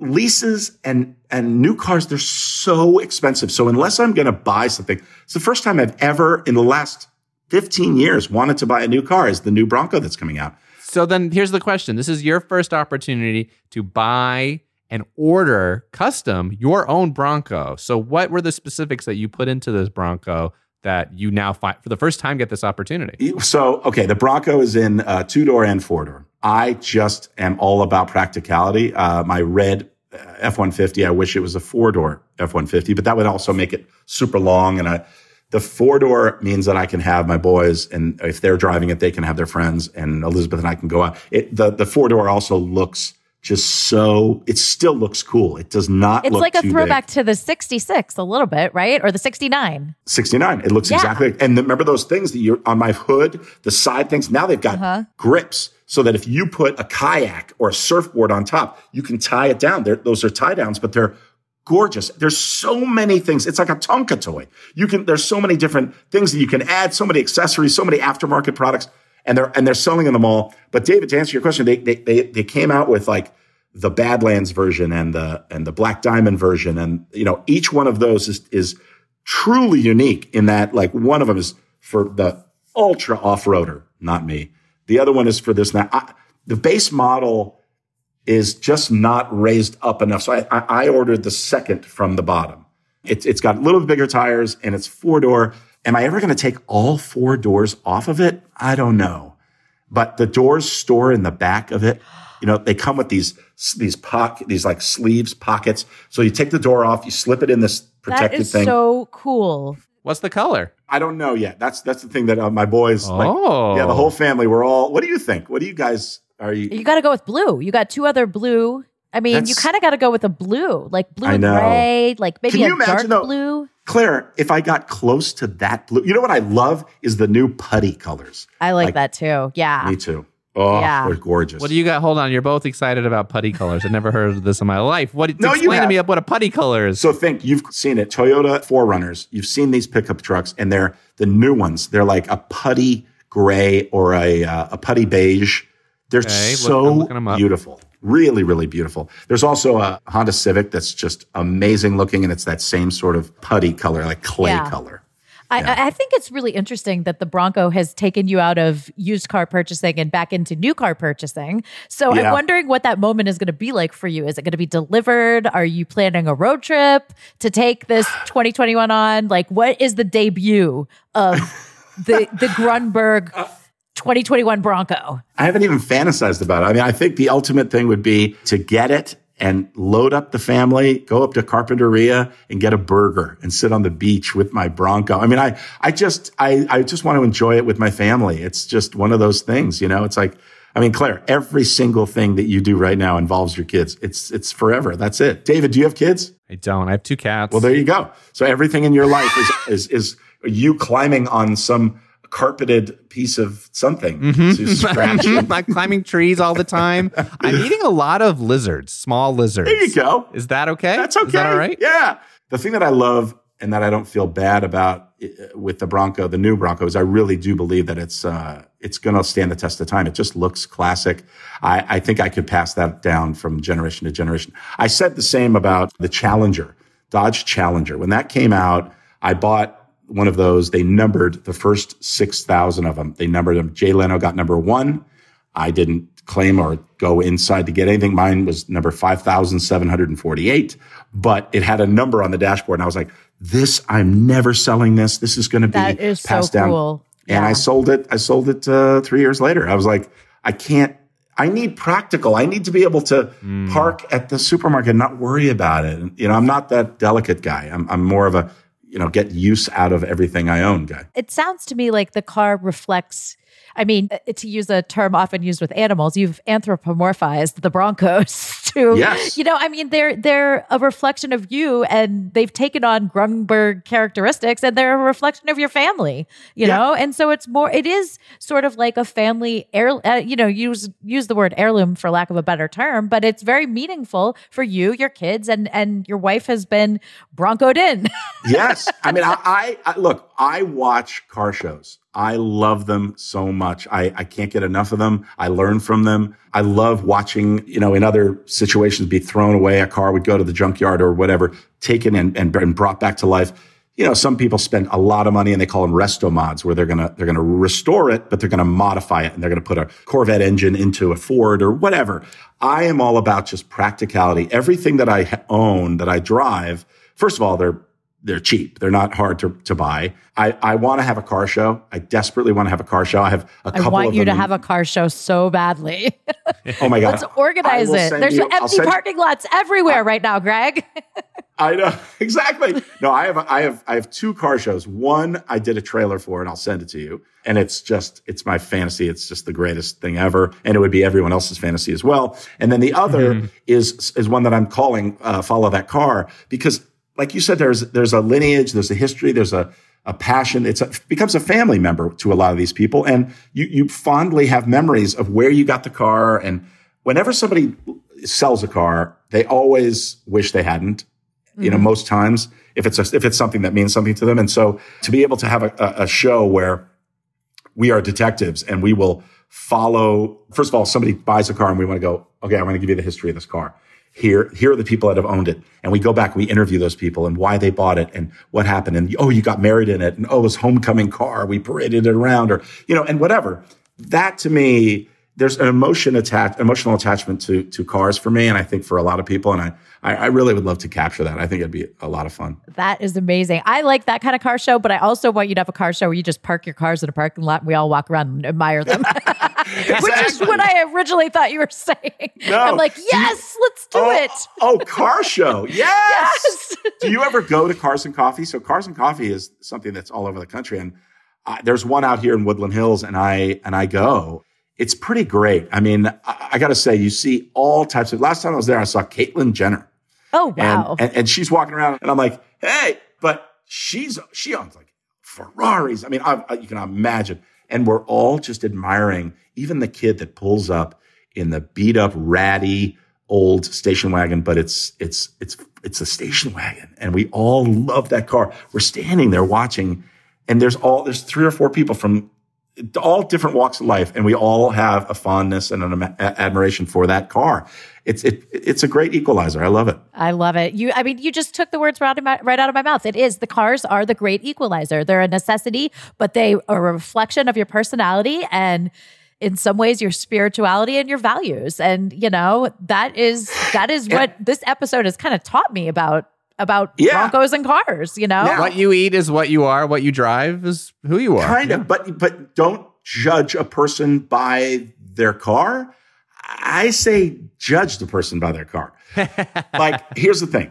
leases and, and new cars, they're so expensive. So unless I'm going to buy something, it's the first time I've ever in the last 15 years wanted to buy a new car is the new Bronco that's coming out. So then here's the question. This is your first opportunity to buy and order custom your own Bronco. So what were the specifics that you put into this Bronco that you now find for the first time get this opportunity? So, okay, the Bronco is in uh, two door and four door. I just am all about practicality. Uh, my red F 150, I wish it was a four door F 150, but that would also make it super long. And I, the four door means that I can have my boys, and if they're driving it, they can have their friends, and Elizabeth and I can go out. It, the, the four door also looks just so, it still looks cool. It does not It's look like a throwback big. to the 66 a little bit, right? Or the 69. 69. It looks Yeah. exactly like, and remember those things that you're on my hood, the side things. Now they've got Uh-huh. grips so that if you put a kayak or a surfboard on top, you can tie it down. They're, those are tie downs, but they're gorgeous. There's so many things. It's like a Tonka toy. You can, there's so many different things that you can add, so many accessories, so many aftermarket products, and they're, and they're selling in the mall. But David, to answer your question, they, they, they, they came out with like, the Badlands version and the and the Black Diamond version, and you know each one of those is is truly unique in that like one of them is for the ultra off roader, not me. The other one is for this. Now I, the base model is just not raised up enough, so I, I, I ordered the second from the bottom. It's it's got a little bigger tires and it's four door. Am I ever going to take all four doors off of it? I don't know, but the doors store in the back of it. You know, they come with these these pock these like sleeves pockets. So you take the door off, you slip it in this That protected is thing. so cool. What's the color? I don't know yet. That's that's the thing that uh, my boys like. Oh. Yeah, the whole family. We're all. What do you think? What do you guys? Are you? You got to go with blue. You got two other blue. I mean, you kind of got to go with a blue, like blue I and know. gray, like maybe Can you a dark imagine, though- blue. Clare, if I got close to that blue, you know what I love is the new putty colors. I like, Like- that too. Yeah. Me too. Oh, Yeah. they're gorgeous. What do you got? Hold on. You're both excited about putty colors. I've never heard of this in my life. What? No, you explain to have. me what a putty color is. So think you've seen it. Toyota 4Runners. You've seen these pickup trucks, and they're the new ones. They're like a putty gray or a uh, a putty beige. They're Okay, so I'm looking 'em up. beautiful. Really, really beautiful. There's also a Honda Civic that's just amazing looking, and it's that same sort of putty color, like clay Yeah. color. I, I think it's really interesting that the Bronco has taken you out of used car purchasing and back into new car purchasing. So I'm wondering what that moment is going to be like for you. Is it going to be delivered? Are you planning a road trip to take this 2021 on? Like, what is the debut of the the Grunberg uh, 2021 Bronco? I haven't even fantasized about it. I mean, I think the ultimate thing would be to get it and load up the family, go up to Carpinteria and get a burger and sit on the beach with my Bronco. I mean, I, I just, I, I just want to enjoy it with my family. It's just one of those things, you know, it's like, I mean, Clare, every single thing that you do right now involves your kids. It's, it's forever. That's it. David, do you have kids? I don't. I have two cats. Well, there you go. So everything in your life is, is, is you climbing on some carpeted piece of something to scratch. and- I'm climbing trees all the time. I'm eating a lot of lizards, small lizards. There you go. Is that okay? That's okay. Is that all right? Yeah. The thing that I love and that I don't feel bad about uh, with the Bronco, the new Bronco, is I really do believe that it's uh, it's going to stand the test of time. It just looks classic. I, I think I could pass that down from generation to generation. I said the same about the Challenger, Dodge Challenger. When that came out, I bought one of those. They numbered the first six thousand of them. They numbered them. Jay Leno got number one. I didn't claim or go inside to get anything. Mine was number 5,748, but it had a number on the dashboard. And I was like, this, I'm never selling this. This is going to be That is so passed down. cool. And I sold it. I sold it uh, three years later. I was like, I can't, I need practical. I need to be able to park at the supermarket and not worry about it. You know, I'm not that delicate guy. I'm, I'm more of a, you know, get use out of everything I own guy. It sounds to me like the car reflects. I mean, uh, to use a term often used with animals, you've anthropomorphized the Broncos to, Yes. you know, I mean, they're they're a reflection of you, and they've taken on Grunberg characteristics, and they're a reflection of your family, you Yeah. know. And so it's more, it is sort of like a family heir, uh, you know, use use the word heirloom for lack of a better term, but it's very meaningful for you, your kids, and and your wife has been Broncoed in. yes. I mean, I, I, I look, I watch car shows. I love them so much. I, I can't get enough of them. I learn from them. I love watching, you know, in other situations be thrown away. A car would go to the junkyard or whatever, taken and, and, and brought back to life. You know, some people spend a lot of money and they call them resto mods where they're going to, they're going to restore it, but they're going to modify it and they're going to put a Corvette engine into a Ford or whatever. I am all about just practicality. Everything that I own, that I drive, first of all, they're they're cheap. They're not hard to, to buy. I, I want to have a car show. I desperately want to have a car show. I have a I couple I want you to in- have a car show so badly. Oh my god! Let's organize it. There's you- empty send you- parking lots everywhere right now, Greg. I know exactly. No, I have I have I have two car shows. One I did a trailer for, and I'll send it to you. And it's just it's my fantasy. It's just the greatest thing ever, and it would be everyone else's fantasy as well. And then the other Mm-hmm. is is one that I'm calling uh, "Follow That Car" because, like you said, there's there's a lineage, there's a history, there's a a passion. It's a, it becomes a family member to a lot of these people, and you you fondly have memories of where you got the car. And whenever somebody sells a car, they always wish they hadn't you know, mm-hmm. most times if it's a, if it's something that means something to them. And so to be able to have a, a, a show where we are detectives and we will follow, first of all, somebody buys a car and we want to go, okay, I'm going to give you the history of this car. Here, here are the people that have owned it. And we go back, we interview those people and why they bought it and what happened. And, oh, you got married in it. And, oh, this homecoming car, we paraded it around or, you know, and whatever. That to me, there's an emotion attached, emotional attachment to, to cars for me. And I think for a lot of people. And I, I, I really would love to capture that. I think it'd be a lot of fun. that is amazing. I like that kind of car show, but I also want you to have a car show where you just park your cars in a parking lot and we all walk around and admire them. Which is what I originally thought you were saying. No. I'm like, yes, let's do oh, it. Oh, car show. Yes. Yes. do you ever go to Cars and Coffee? So Cars and Coffee is something that's all over the country. And uh, there's one out here in Woodland Hills and I, and I go. It's pretty great. I mean, I, I got to say, you see all types of, last time I was there, I saw Caitlyn Jenner. Oh, And, wow. and, and she's walking around and I'm like, hey, but she's, she owns like Ferraris. I mean, I, I- you can imagine. And we're all just admiring even the kid that pulls up in the beat up, ratty old station wagon, but it's, it's, it's, it's a station wagon. And we all love that car. We're standing there watching and there's all, there's three or four people from all different walks of life, and we all have a fondness and an admiration for that car. It's it, it's a great equalizer. I love it. I love it. You, I mean, you just took the words right out, of my, right out of my mouth. It is the cars are the great equalizer. They're a necessity, but they are a reflection of your personality and in some ways your spirituality and your values. And you know that is that is what this episode has kind of taught me about about Yeah. Broncos and cars. You know, Now- What you eat is what you are. What you drive is who you are. Kind of, but but don't judge a person by their car. I say judge the person by their car. like, here's the thing.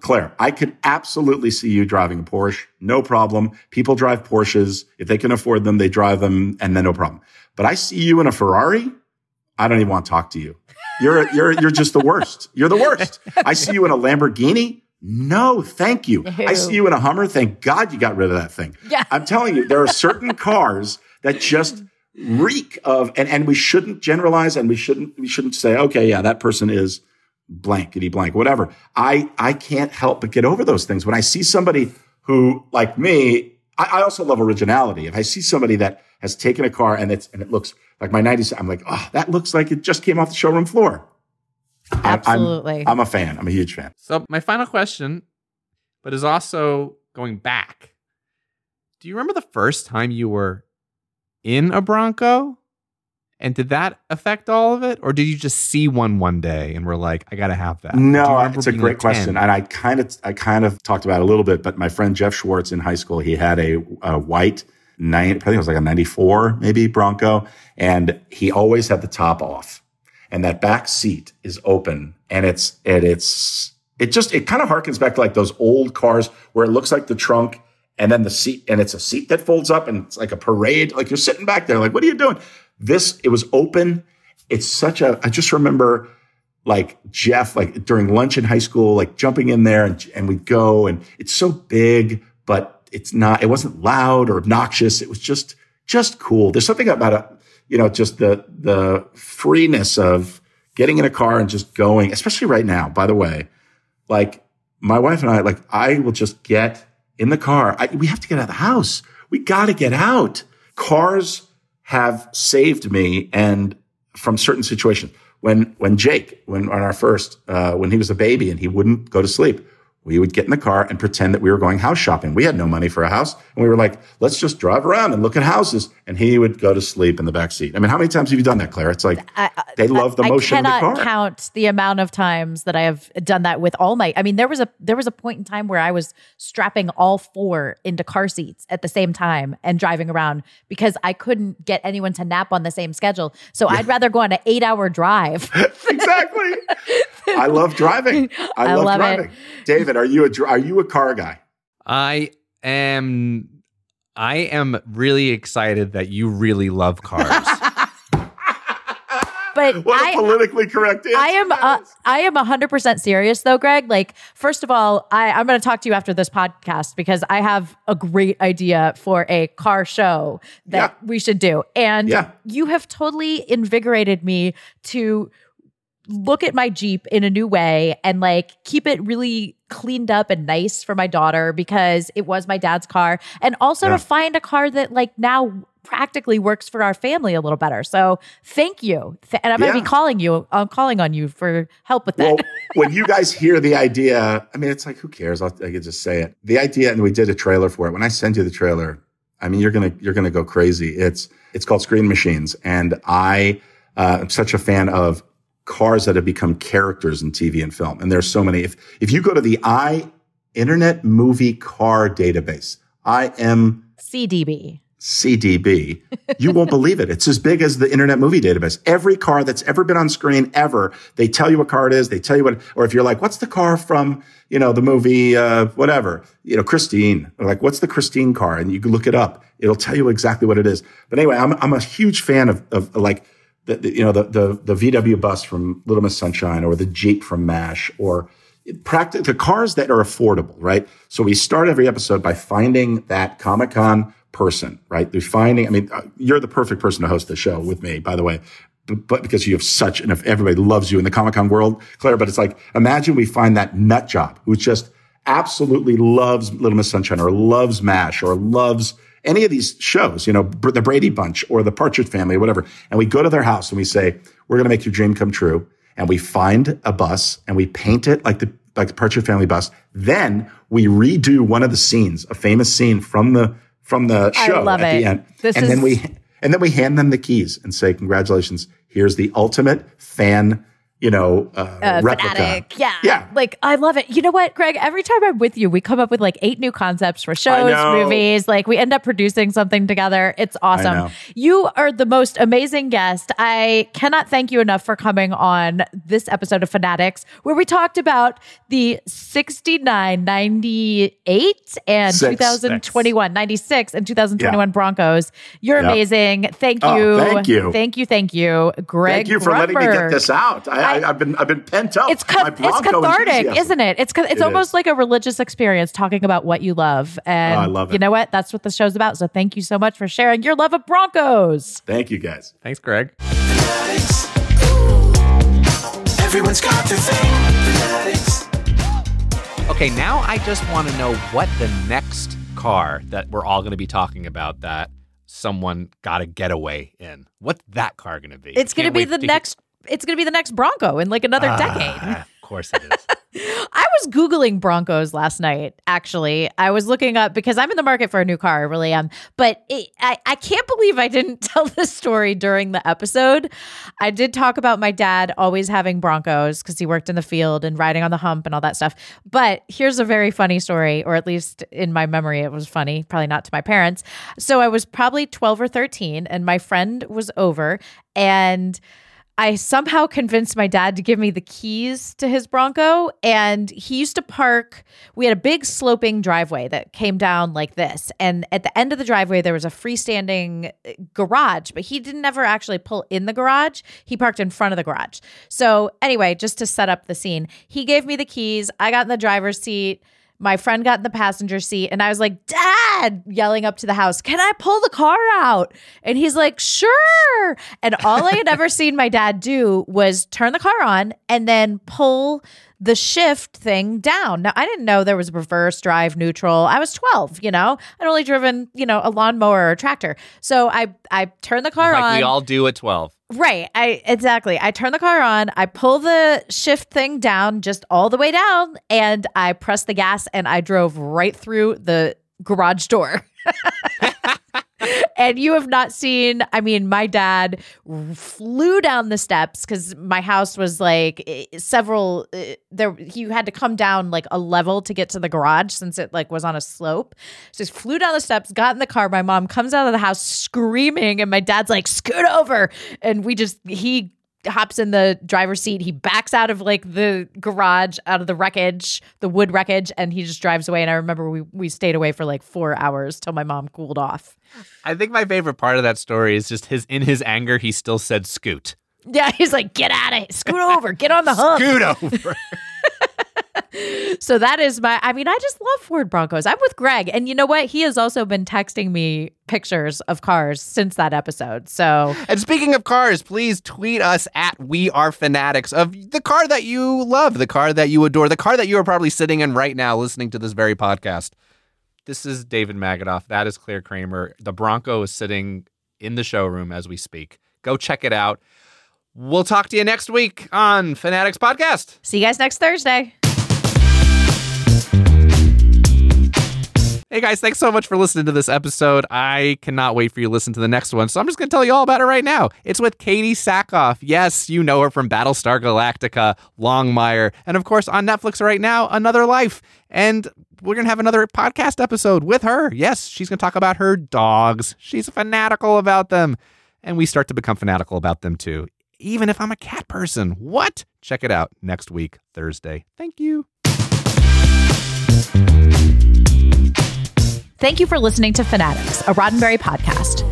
Clare, I could absolutely see you driving a Porsche. No problem. People drive Porsches. If they can afford them, they drive them and then no problem. But I see you in a Ferrari. I don't even want to talk to you. You're, you're, you're just the worst. You're the worst. I see you in a Lamborghini. No, thank you. I see you in a Hummer. Thank God you got rid of that thing. Yeah. I'm telling you, there are certain cars that just reek of, and, and we shouldn't generalize and we shouldn't, we shouldn't say, okay, yeah, that person is blankety blank, whatever. I, I can't help but get over those things. When I see somebody who, like me, I, I also love originality. If I see somebody that has taken a car and it's, and it looks like my 90s, I'm like, oh, that looks like it just came off the showroom floor. I- I'm- Absolutely. I'm a fan. I'm a huge fan. So my final question, but is also going back. Do you remember the first time you were in a Bronco? And did that affect all of it? Or did you just see one one day and were like, I got to have that? No, remember it's a great question, 10? and I kind of, I kind of talked about it a little bit. But my friend Jeff Schwartz in high school, he had a, a white nine, I think it was like a '94 maybe Bronco, and he always had the top off, and that back seat is open, and it's, and it's, it just, it kind of harkens back to like those old cars where it looks like the trunk. And then the seat, and it's a seat that folds up, and it's like a parade. Like you're sitting back there, like, what are you doing? This, it was open. It's such a, I just remember like Jeff, like during lunch in high school, like jumping in there and, and we'd go and it's so big, but it's not, it wasn't loud or obnoxious. It was just, just cool. There's something about it, you know, just the, the freeness of getting in a car and just going, especially right now, by the way, like my wife and I, like I will just get in the car. I, we have to get out of the house. We got to get out. Cars have saved me and from certain situations. When, when Jake, when on our first, uh, when he was a baby and he wouldn't go to sleep, we would get in the car and pretend that we were going house shopping. We had no money for a house. And we were like, let's just drive around and look at houses. And he would go to sleep in the back seat. I mean, how many times have you done that, Clare? It's like, they love the motion I of the cannot car. count the amount of times that I have done that with all my. I mean, there was a there was a point in time where I was strapping all four into car seats at the same time and driving around because I couldn't get anyone to nap on the same schedule. So I'd rather go on an eight hour drive. exactly. I love driving. I, I love, love it. driving. David, are you a are you a car guy? I am I am really excited that you really love cars. But What a I, politically correct answer. I am uh. I am 100% serious though, Greg. Like first of all, I I'm going to talk to you after this podcast because I have a great idea for a car show that Yeah. we should do. And Yeah. you have totally invigorated me to look at my Jeep in a new way and like keep it really cleaned up and nice for my daughter because it was my dad's car and also Yeah. to find a car that like now practically works for our family a little better. So thank you. And I'm going to be calling you I'm calling on you for help with that. Well, when you guys hear the idea, I mean, it's like, who cares? I'll, I could just say it. The idea, and we did a trailer for it. When I send you the trailer, I mean, you're gonna you're gonna go crazy. It's it's called Screen Machines, and I uh, am such a fan of cars that have become characters in TV and film. And there's so many. If if you go to the i Internet Movie Car Database, I am CDB. CDB, you won't believe it. It's as big as the Internet Movie Database. Every car that's ever been on screen ever, they tell you what car it is. They tell you what, or if you're like, what's the car from, you know, the movie, uh, whatever, you know, Christine, or like, what's the Christine car? And you can look it up. It'll tell you exactly what it is. But anyway, I'm, I'm a huge fan of, of like, the, the, you know, the, the, the VW bus from Little Miss Sunshine or the Jeep from MASH or, practice the cars that are affordable, right? So we start every episode by finding that Comic Con person, right? They're finding, I mean, uh, you're the perfect person to host the show with me, by the way. But, but because you have such, and if everybody loves you in the Comic Con world, Clare, but it's like, imagine we find that nut job who just absolutely loves Little Miss Sunshine or loves MASH or loves any of these shows, you know, the Brady Bunch or the Partridge Family or whatever. And we go to their house and we say, we're going to make your dream come true. And we find a bus and we paint it like the, like the Partridge Family bus. Then we redo one of the scenes, a famous scene from the from the show I love at it. the end. This and is- then we and then we hand them the keys and say, "Congratulations! Here's the ultimate fan, you know, uh, uh, replica." fanatic. Yeah. yeah. Like, I love it. You know what, Greg? Every time I'm with you, we come up with like eight new concepts for shows, movies. Like, we end up producing something together. It's awesome. You are the most amazing guest. I cannot thank you enough for coming on this episode of Fanaddicts, where we talked about the 69, 98 and Six. 2021, 96 and 2021 Broncos. You're Yep. amazing. Thank you. Oh, thank you. Thank you. Thank you. Greg. Thank you for letting me get this out. I, I, I've been I've been pent up. It's My ca- it's cathartic, enthusiasm. isn't it? It's ca- it's It almost is. like a religious experience talking about what you love. And Oh, I love it. you know what? That's what the show's about. So thank you so much for sharing your love of Broncos. Thank you, guys. Thanks, Greg. Fanaddicts. Everyone's got their thing. Fanaddicts. Okay, now I just want to know what the next car that we're all going to be talking about that someone got a getaway in. What's that car going to be? It's going to be wait the to next. It's going to be the next Bronco in like another Ah, decade. Of course it is. I was Googling Broncos last night, actually. I was looking up because I'm in the market for a new car. I really am. But it, I, I can't believe I didn't tell this story during the episode. I did talk about my dad always having Broncos because he worked in the field and riding on the hump and all that stuff. But here's a very funny story, or at least in my memory, it was funny, probably not to my parents. So I was probably 12 or 13, and my friend was over and I somehow convinced my dad to give me the keys to his Bronco. And he used to park, we had a big sloping driveway that came down like this. And at the end of the driveway, there was a freestanding uh, garage, but he didn't ever actually pull in the garage. He parked in front of the garage. So, anyway, just to set up the scene, he gave me the keys. I got in the driver's seat. My friend got in the passenger seat and I was like, Dad, yelling up to the house, Can I pull the car out? And he's like, Sure. And all I had ever seen my dad do was turn the car on and then pull the shift thing down. Now, I didn't know there was reverse drive neutral. I was 12, you know, I'd only driven, you know, a lawnmower or a tractor. So I, I turned the car like on. we all do at 12. Right. I exactly. I turn the car on, I pull the shift thing down just all the way down, and I press the gas and I drove right through the garage door. and you have not seen, I mean, my dad flew down the steps because my house was like several eh, there you had to come down like a level to get to the garage since it like was on a slope. So he flew down the steps, got in the car. My mom comes out of the house screaming, and my dad's like, scoot over. And we just he hops in the driver's seat. He backs out of like the garage, out of the wreckage, the wood wreckage, and he just drives away. And I remember we we stayed away for like four hours till my mom cooled off. I think my favorite part of that story is just his in his anger he still said scoot. Yeah, he's like, get out of here, scoot over, get on the hump. Scoot over. So that is my. I mean, I just love Ford Broncos. I'm with Greg, and you know what? He has also been texting me pictures of cars since that episode. So And speaking of cars, please tweet us at We Are Fanaddicts of the car that you love, the car that you adore, the car that you are probably sitting in right now listening to this very podcast. This is David Magidoff. That is Clare Kramer. The Bronco is sitting in the showroom as we speak. Go check it out. We'll talk to you next week on Fanaddicts Podcast. see you guys next Thursday. Hey guys, thanks so much for listening to this episode. I cannot wait for you to listen to the next one. So I'm just going to tell you all about it right now. It's with Katee Sackhoff. Yes, you know her from Battlestar Galactica, Longmire, and of course on Netflix right now, Another Life. And we're going to have another podcast episode with her. Yes, she's going to talk about her dogs. She's fanatical about them. And we start to become fanatical about them too, even if I'm a cat person. What? Check it out next week, Thursday. Thank you. Thank you for listening to Fanaddicts, a Roddenberry podcast.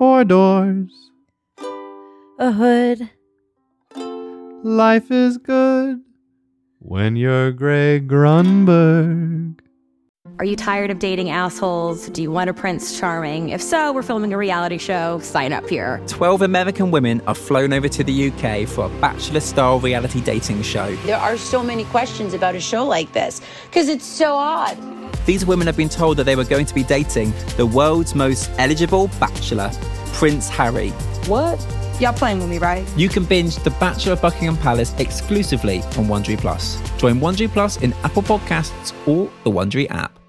Four doors. A hood. Life is good when you're Greg Grunberg. Are you tired of dating assholes? Do you want a Prince Charming? If so, we're filming a reality show. Sign up here. 12 American women are flown over to the UK for a bachelor style reality dating show. There are so many questions about a show like this because it's so odd. These women have been told that they were going to be dating the world's most eligible bachelor, Prince Harry. What? Y'all playing with me, right? You can binge The Bachelor of Buckingham Palace exclusively on Wondery Plus. Join Wondery Plus in Apple Podcasts or the Wondery app.